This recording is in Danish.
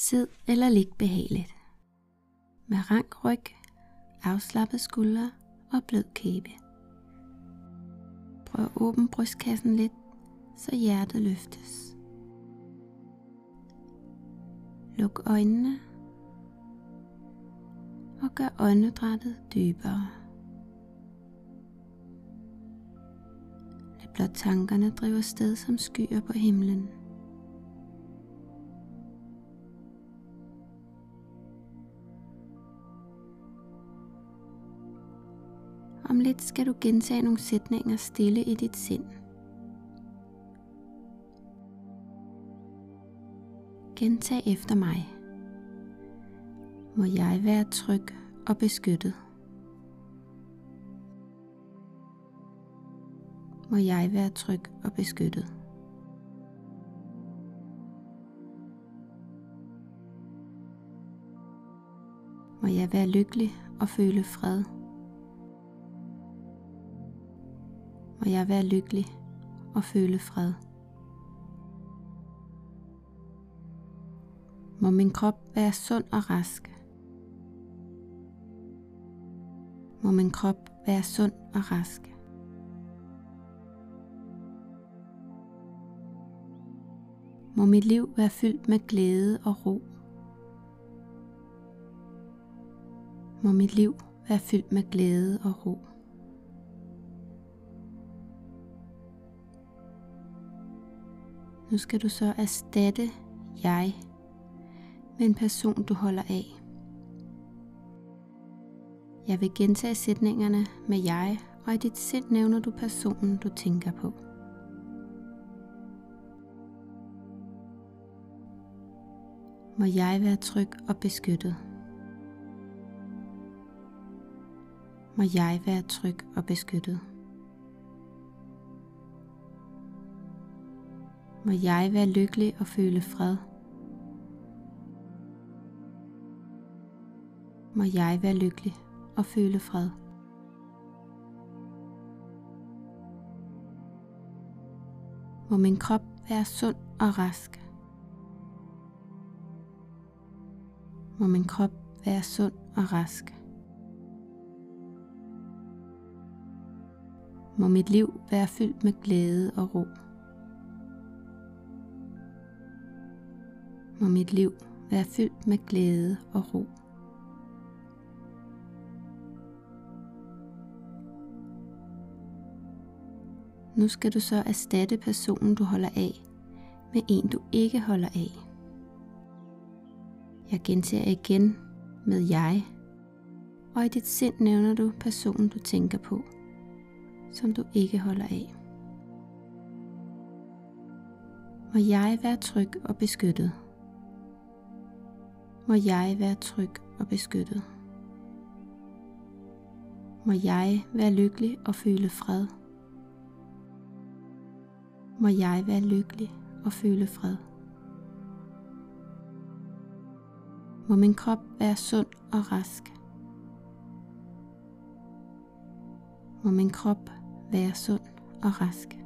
Sid eller lig behageligt. Med rank ryg, afslappet skuldre og blød kæbe. Prøv at åbne brystkassen lidt, så hjertet løftes. Luk øjnene og gør åndedrættet dybere. Lad blot tankerne drive sted som skyer på himlen. Om lidt skal du gentage nogle sætninger stille i dit sind. Gentag efter mig. Må jeg være tryg og beskyttet. Må jeg være tryg og beskyttet. Må jeg være lykkelig og føle fred. Må jeg være lykkelig og føle fred. Må min krop være sund og rask. Må min krop være sund og rask. Må mit liv være fyldt med glæde og ro. Må mit liv være fyldt med glæde og ro. Nu skal du så erstatte jeg med en person, du holder af. Jeg vil gentage sætningerne med jeg, og i dit sind nævner du personen, du tænker på. Må jeg være tryg og beskyttet. Må jeg være tryg og beskyttet. Må jeg være lykkelig og føle fred. Må jeg være lykkelig og føle fred. Må min krop være sund og rask. Må min krop være sund og rask. Må mit liv være fyldt med glæde og ro. Må mit liv være fyldt med glæde og ro. Nu skal du så erstatte personen, du holder af, med en, du ikke holder af. Jeg gentager igen med jeg, og i dit sind nævner du personen, du tænker på, som du ikke holder af. Må jeg være tryg og beskyttet. Må jeg være tryg og beskyttet. Må jeg være lykkelig og føle fred må jeg være lykkelig og føle fred. Må min krop være sund og rask. Må min krop være sund og rask.